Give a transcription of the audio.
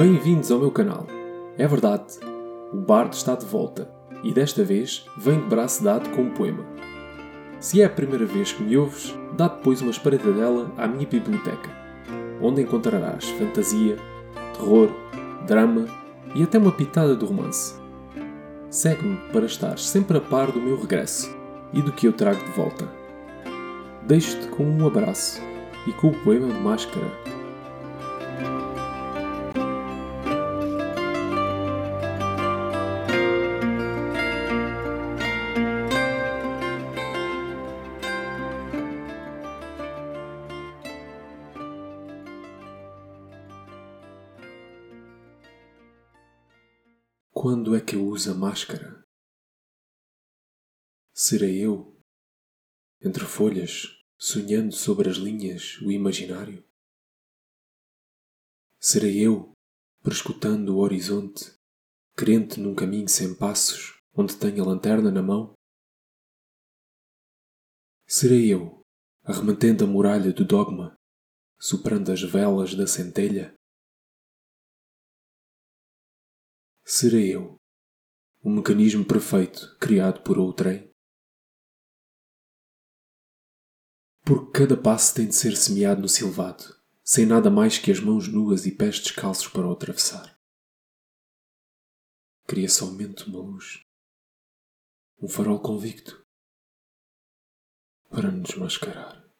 Bem-vindos ao meu canal. É verdade, o Bardo está de volta e desta vez vem de braço dado com um poema. Se é a primeira vez que me ouves, dá depois uma espreitadela à minha biblioteca, onde encontrarás fantasia, terror, drama e até uma pitada de romance. Segue-me para estar sempre a par do meu regresso e do que eu trago de volta. Deixo-te com um abraço e com o poema de máscara Quando é que eu uso a máscara? Serei eu, entre folhas, sonhando sobre as linhas o imaginário? Serei eu, prescutando o horizonte, crente num caminho sem passos, onde tenho a lanterna na mão? Serei eu, arremetendo a muralha do dogma, soprando as velas da centelha? Serei eu, o mecanismo perfeito criado por outrem? Porque cada passo tem de ser semeado no silvado, sem nada mais que as mãos nuas e pés descalços para o atravessar. Queria somente uma luz, um farol convicto, para nos mascarar.